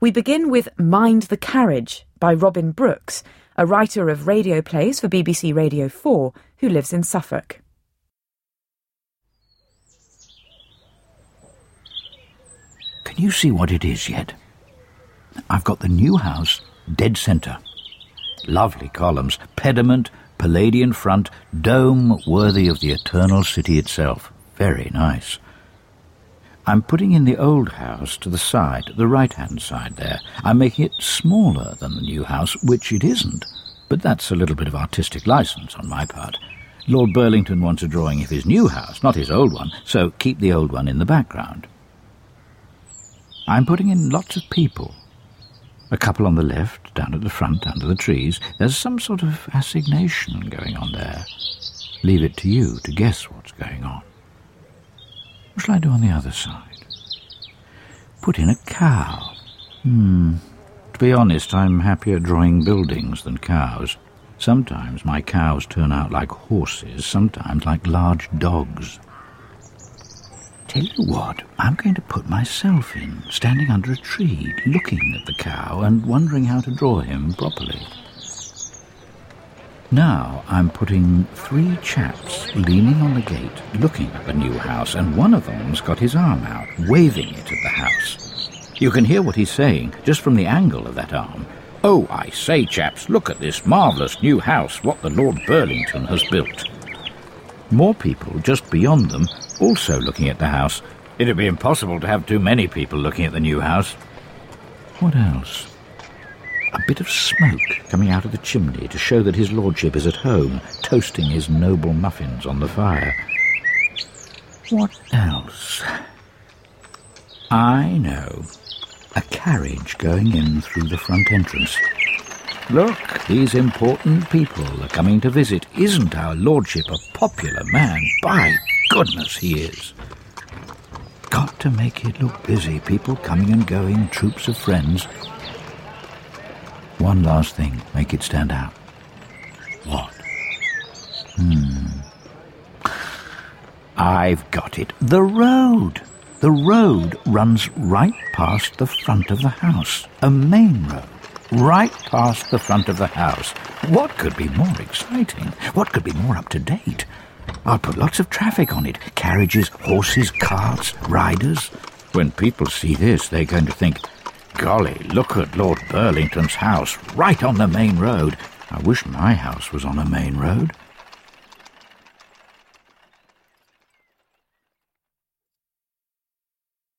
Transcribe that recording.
We begin with Mind the Carriage by Robin Brooks, a writer of radio plays for BBC Radio 4 who lives in Suffolk. Can you see what it is yet? I've got the new house dead centre. Lovely columns, pediment, Palladian front, dome worthy of the eternal city itself. Very nice. I'm putting in the old house to the side, the right-hand side there. I'm making it smaller than the new house, which it isn't. But that's a little bit of artistic license on my part. Lord Burlington wants a drawing of his new house, not his old one, so keep the old one in the background. I'm putting in lots of people. A couple on the left, down at the front, under the trees. There's some sort of assignation going on there. Leave it to you to guess what's going on. What shall I do on the other side? Put in a cow. Hmm. To be honest, I'm happier drawing buildings than cows. Sometimes my cows turn out like horses, sometimes like large dogs. Tell you what, I'm going to put myself in, standing under a tree, looking at the cow and wondering how to draw him properly. Now I'm putting three chaps leaning on the gate, looking at the new house, and one of them's got his arm out, waving it at the house. You can hear what he's saying just from the angle of that arm. Oh, I say, chaps, look at this marvellous new house, what the Lord Burlington has built. More people just beyond them also looking at the house. It'd be impossible to have too many people looking at the new house. What else? A bit of smoke coming out of the chimney to show that his lordship is at home, toasting his noble muffins on the fire. What else? I know. A carriage going in through the front entrance. Look, these important people are coming to visit. Isn't our lordship a popular man? By goodness, he is. Got to make it look busy. People coming and going, troops of friends. One last thing, make it stand out. What? Hmm. I've got it. The road. The road runs right past the front of the house. A main road. Right past the front of the house. What could be more exciting? What could be more up to date? I'll put lots of traffic on it carriages, horses, carts, riders. When people see this, they're going to think, Golly, look at Lord Burlington's house right on the main road. I wish my house was on a main road.